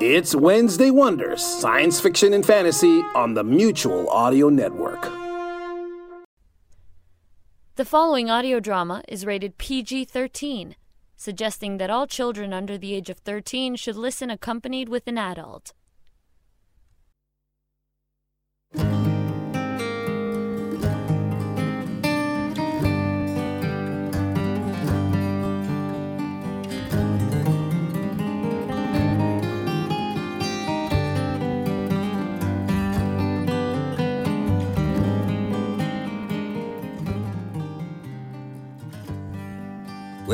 It's Wednesday Wonders, science fiction and fantasy on the Mutual Audio Network. The following audio drama is rated PG 13, suggesting that all children under the age of 13 should listen accompanied with an adult.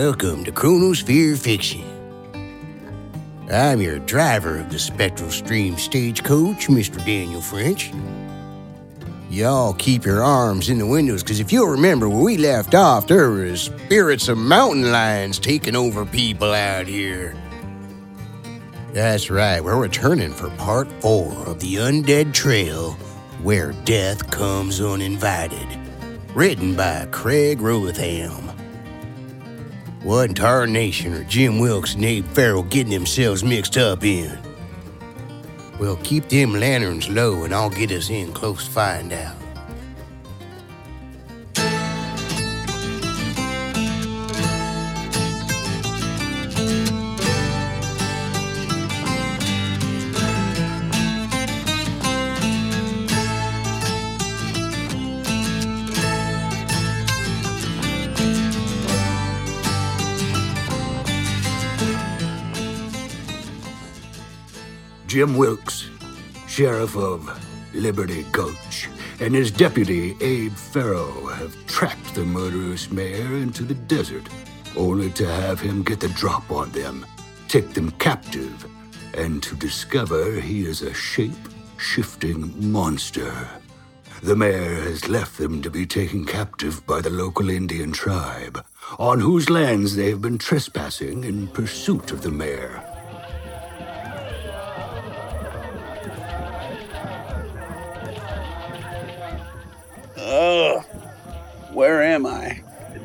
Welcome to Chronosphere Fiction. I'm your driver of the Spectral Stream stagecoach, Mr. Daniel French. Y'all keep your arms in the windows, because if you'll remember where we left off, there was spirits of mountain lions taking over people out here. That's right, we're returning for part four of the Undead Trail, where death comes uninvited. Written by Craig Robotham. What in tarnation are Jim Wilkes and Abe Farrow getting themselves mixed up in? Well, keep them lanterns low and I'll get us in close find out. Jim Wilkes, Sheriff of Liberty Gulch, and his deputy, Abe Farrow, have tracked the murderous mayor into the desert, only to have him get the drop on them, take them captive, and to discover he is a shape shifting monster. The mayor has left them to be taken captive by the local Indian tribe, on whose lands they have been trespassing in pursuit of the mayor.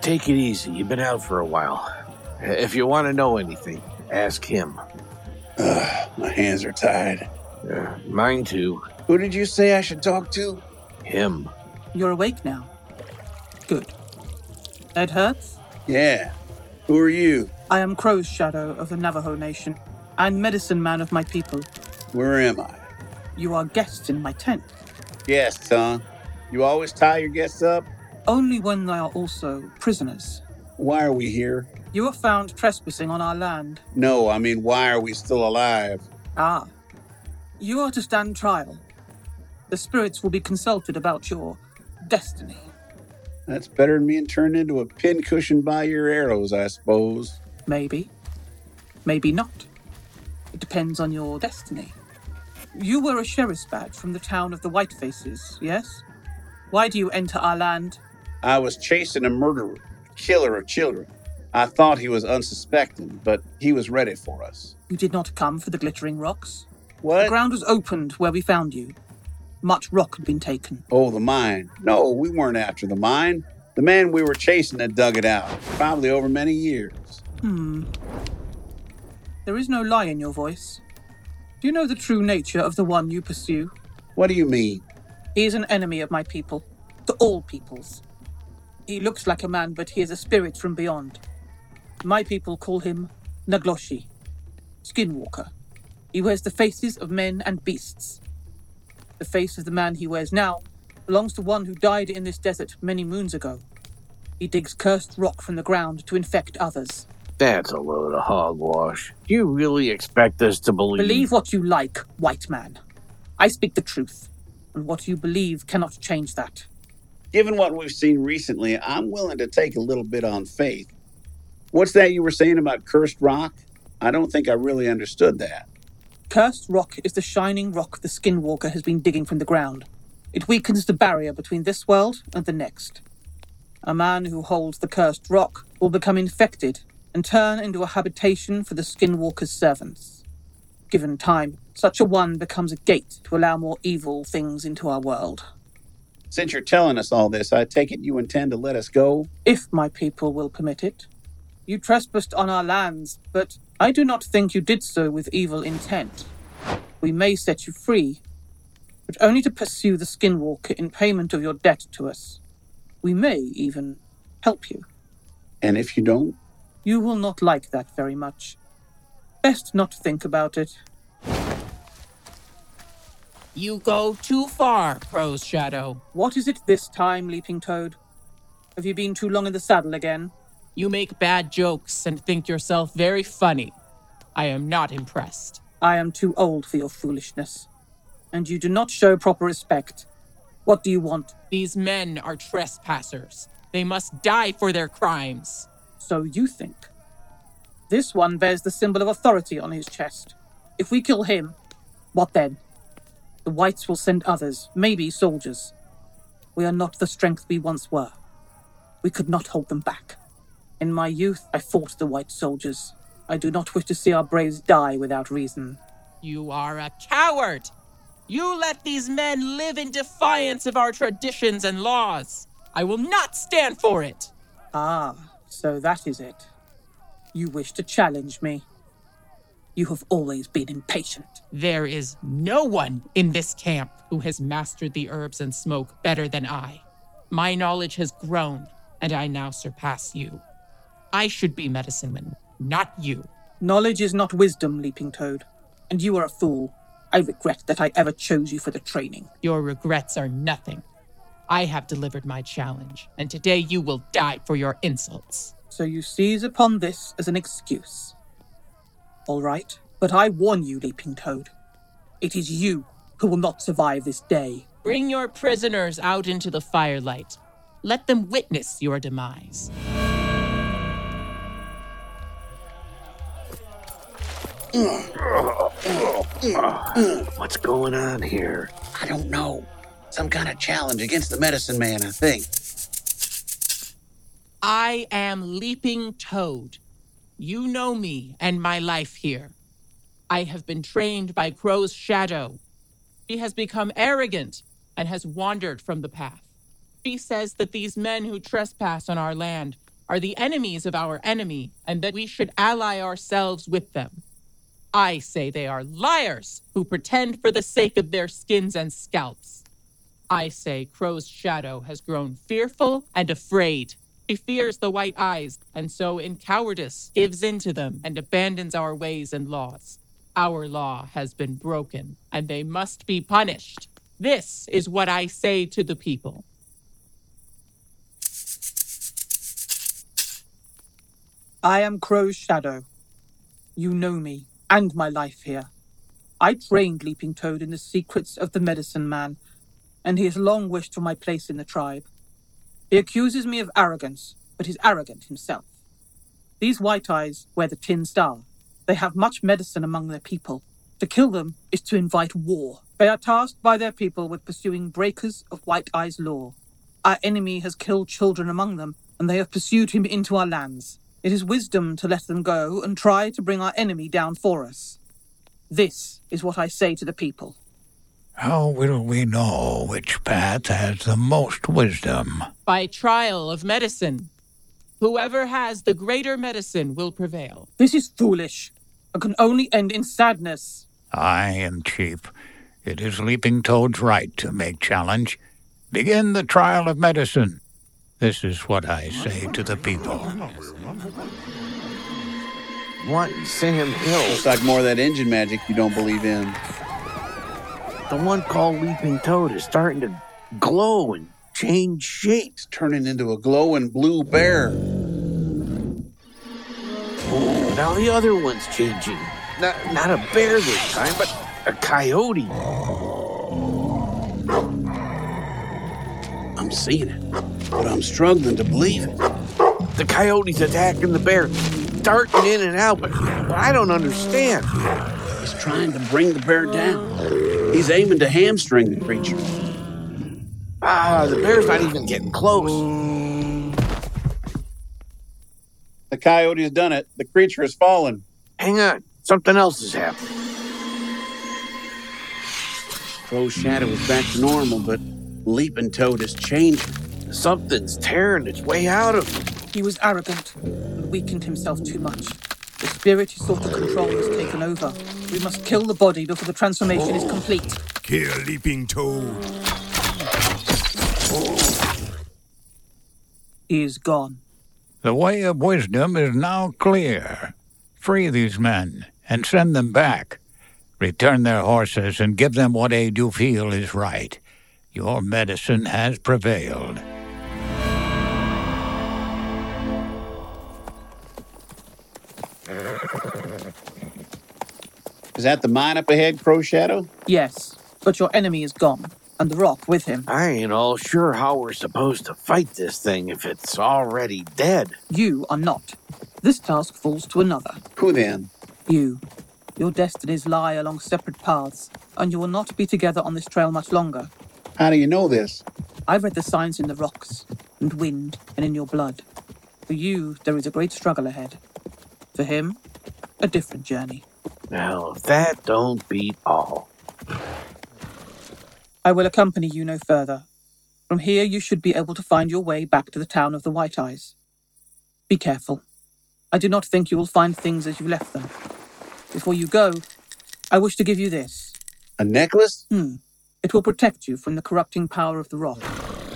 Take it easy. You've been out for a while. If you want to know anything, ask him. Ugh, my hands are tied. Uh, mine too. Who did you say I should talk to? Him. You're awake now. Good. Ed Hertz? Yeah. Who are you? I am Crow's Shadow of the Navajo Nation, and medicine man of my people. Where am I? You are guests in my tent. Yes, Tom. You always tie your guests up? Only when they are also prisoners. Why are we here? You were found trespassing on our land. No, I mean, why are we still alive? Ah. You are to stand trial. The spirits will be consulted about your destiny. That's better than being turned into a pincushion by your arrows, I suppose. Maybe. Maybe not. It depends on your destiny. You were a sheriff's badge from the town of the Whitefaces, yes? Why do you enter our land? I was chasing a murderer, killer of children. I thought he was unsuspecting, but he was ready for us. You did not come for the glittering rocks. What? The ground was opened where we found you. Much rock had been taken. Oh, the mine. No, we weren't after the mine. The man we were chasing had dug it out, probably over many years. Hmm. There is no lie in your voice. Do you know the true nature of the one you pursue? What do you mean? He is an enemy of my people, to all peoples. He looks like a man, but he is a spirit from beyond. My people call him Nagloshi, Skinwalker. He wears the faces of men and beasts. The face of the man he wears now belongs to one who died in this desert many moons ago. He digs cursed rock from the ground to infect others. That's a load of hogwash. Do you really expect us to believe? Believe what you like, white man. I speak the truth, and what you believe cannot change that. Given what we've seen recently, I'm willing to take a little bit on faith. What's that you were saying about cursed rock? I don't think I really understood that. Cursed rock is the shining rock the Skinwalker has been digging from the ground. It weakens the barrier between this world and the next. A man who holds the cursed rock will become infected and turn into a habitation for the Skinwalker's servants. Given time, such a one becomes a gate to allow more evil things into our world. Since you're telling us all this, I take it you intend to let us go? If my people will permit it. You trespassed on our lands, but I do not think you did so with evil intent. We may set you free, but only to pursue the Skinwalker in payment of your debt to us. We may even help you. And if you don't, You will not like that very much. Best not think about it. You go too far, Crow's Shadow. What is it this time, Leaping Toad? Have you been too long in the saddle again? You make bad jokes and think yourself very funny. I am not impressed. I am too old for your foolishness. And you do not show proper respect. What do you want? These men are trespassers. They must die for their crimes. So you think. This one bears the symbol of authority on his chest. If we kill him, what then? The whites will send others, maybe soldiers. We are not the strength we once were. We could not hold them back. In my youth, I fought the white soldiers. I do not wish to see our braves die without reason. You are a coward! You let these men live in defiance of our traditions and laws. I will not stand for it. Ah, so that is it. You wish to challenge me. You have always been impatient. There is no one in this camp who has mastered the herbs and smoke better than I. My knowledge has grown, and I now surpass you. I should be medicine man, not you. Knowledge is not wisdom, Leaping Toad. And you are a fool. I regret that I ever chose you for the training. Your regrets are nothing. I have delivered my challenge, and today you will die for your insults. So you seize upon this as an excuse. All right, but I warn you, Leaping Toad. It is you who will not survive this day. Bring your prisoners out into the firelight. Let them witness your demise. What's going on here? I don't know. Some kind of challenge against the medicine man, I think. I am Leaping Toad. You know me and my life here. I have been trained by Crow's shadow. She has become arrogant and has wandered from the path. She says that these men who trespass on our land are the enemies of our enemy and that we should ally ourselves with them. I say they are liars who pretend for the sake of their skins and scalps. I say Crow's shadow has grown fearful and afraid. She fears the white eyes, and so in cowardice gives in to them and abandons our ways and laws. Our law has been broken, and they must be punished. This is what I say to the people. I am Crow's shadow. You know me and my life here. I trained Leaping Toad in the secrets of the medicine man, and he has long wished for my place in the tribe. He accuses me of arrogance, but is arrogant himself. These white eyes wear the tin star. They have much medicine among their people. To kill them is to invite war. They are tasked by their people with pursuing breakers of White Eye's law. Our enemy has killed children among them, and they have pursued him into our lands. It is wisdom to let them go and try to bring our enemy down for us. This is what I say to the people. How will we know which path has the most wisdom? By trial of medicine. Whoever has the greater medicine will prevail. This is foolish and can only end in sadness. I am chief. It is Leaping Toad's right to make challenge. Begin the trial of medicine. This is what I say to the people. What Sam Hill? Looks like more of that Injun magic you don't believe in. The one called Leaping Toad is starting to glow and change shapes. Turning into a glowing blue bear. Now the other one's changing. Not, not a bear this time, but a coyote. I'm seeing it, but I'm struggling to believe it. The coyote's attacking the bear, darting in and out, but, but I don't understand. He's trying to bring the bear down. He's aiming to hamstring the creature. Ah, the bear's not even getting close. The coyote's done it. The creature has fallen. Hang on, something else is happening. Crow's shadow is back to normal, but Leaping Toad is changing. Something's tearing its way out of him. He was arrogant and weakened himself too much. This spirit you sought to control has taken over. We must kill the body before the transformation is oh. complete. Kill Leaping Toad. He is gone. The way of wisdom is now clear. Free these men and send them back. Return their horses and give them what aid you feel is right. Your medicine has prevailed. Is that the mine up ahead, Crow Shadow? Yes, but your enemy is gone, and the rock with him. I ain't all sure how we're supposed to fight this thing if it's already dead. You are not. This task falls to another. Who then? You. Your destinies lie along separate paths, and you will not be together on this trail much longer. How do you know this? I've read the signs in the rocks, and wind, and in your blood. For you, there is a great struggle ahead. For him, a different journey. Now, if that don't beat all. I will accompany you no further. From here, you should be able to find your way back to the town of the White Eyes. Be careful. I do not think you will find things as you left them. Before you go, I wish to give you this. A necklace? Hmm. It will protect you from the corrupting power of the rock.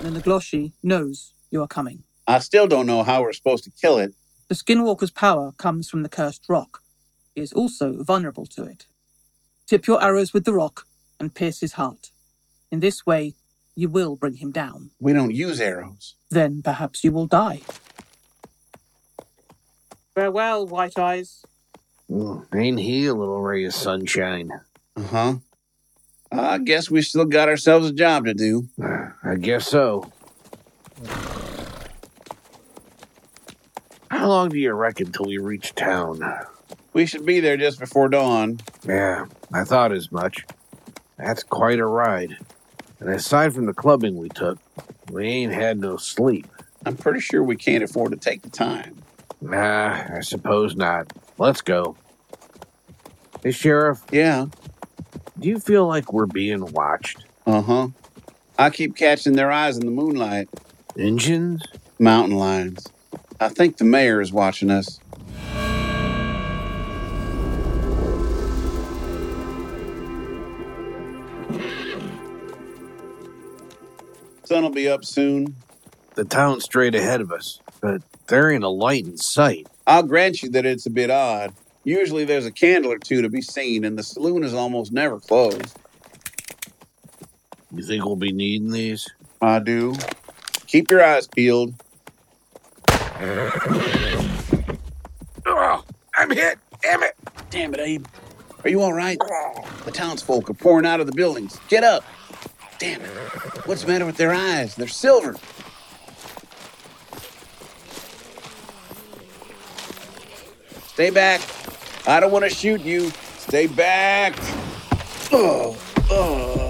And the Nagloshi knows you are coming. I still don't know how we're supposed to kill it. The Skinwalker's power comes from the cursed rock. He is also vulnerable to it. Tip your arrows with the rock and pierce his heart. In this way, you will bring him down. We don't use arrows. Then perhaps you will die. Farewell, White Eyes. Mm, ain't he a little ray of sunshine? Uh huh. I guess we still got ourselves a job to do. I guess so. Long do you reckon till we reach town? We should be there just before dawn. Yeah, I thought as much. That's quite a ride. And aside from the clubbing we took, we ain't had no sleep. I'm pretty sure we can't afford to take the time. Nah, I suppose not. Let's go. Hey, Sheriff, Yeah. do you feel like we're being watched? Uh huh. I keep catching their eyes in the moonlight. Injuns? Mountain lions. I think the mayor is watching us. Sun will be up soon. The town's straight ahead of us, but there ain't a light in sight. I'll grant you that it's a bit odd. Usually there's a candle or two to be seen, and the saloon is almost never closed. You think we'll be needing these? I do. Keep your eyes peeled. Oh, I'm hit! Damn it! Damn it, Abe. Are you all right? The townsfolk are pouring out of the buildings. Get up. Damn it. What's the matter with their eyes? They're silver. Stay back. I don't want to shoot you. Stay back. Oh, oh.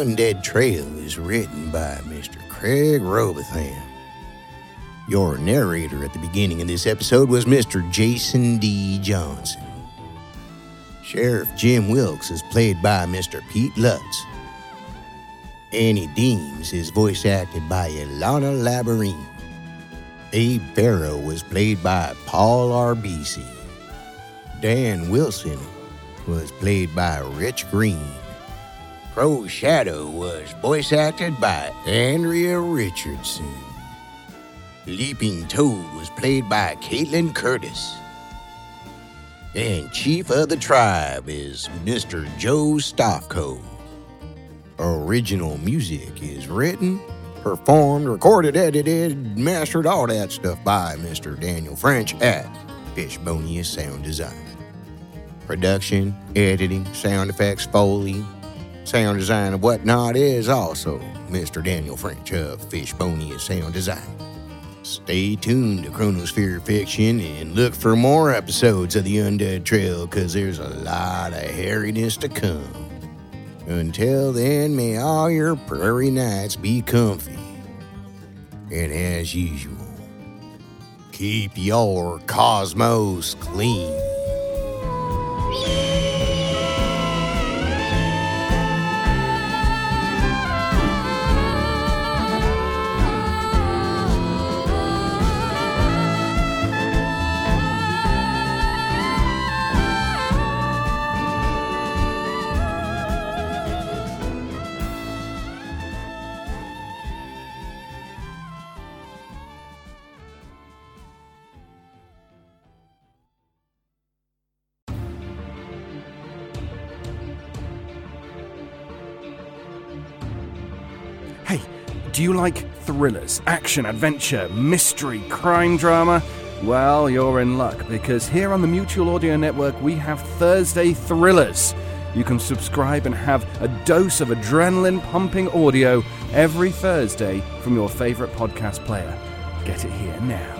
Undead Trail is written by Mr. Craig Robotham. Your narrator at the beginning of this episode was Mr. Jason D. Johnson. Sheriff Jim Wilkes is played by Mr. Pete Lutz. Annie Deems is voice acted by Ilana Labarine. Abe Farrow was played by Paul Arbisi. Dan Wilson was played by Rich Green. Crow Shadow was voice acted by Andrea Richardson. Leaping Toad was played by Caitlin Curtis. And Chief of the Tribe is Mr. Joe Stofko. Original music is written, performed, recorded, edited, mastered, all that stuff by Mr. Daniel French at Fishbonius Sound Design. Production, editing, sound effects, foley, sound design, and whatnot is also Mr. Daniel French of Fishbonius Sound Design. Stay tuned to Chronosphere Fiction and look for more episodes of the Undead Trail because there's a lot of hairiness to come. Until then, may all your prairie nights be comfy. And as usual, keep your cosmos clean. Do you like thrillers, action, adventure, mystery, crime drama? Well, you're in luck because here on the Mutual Audio Network we have Thursday Thrillers. You can subscribe and have a dose of adrenaline pumping audio every Thursday from your favorite podcast player. Get it here now.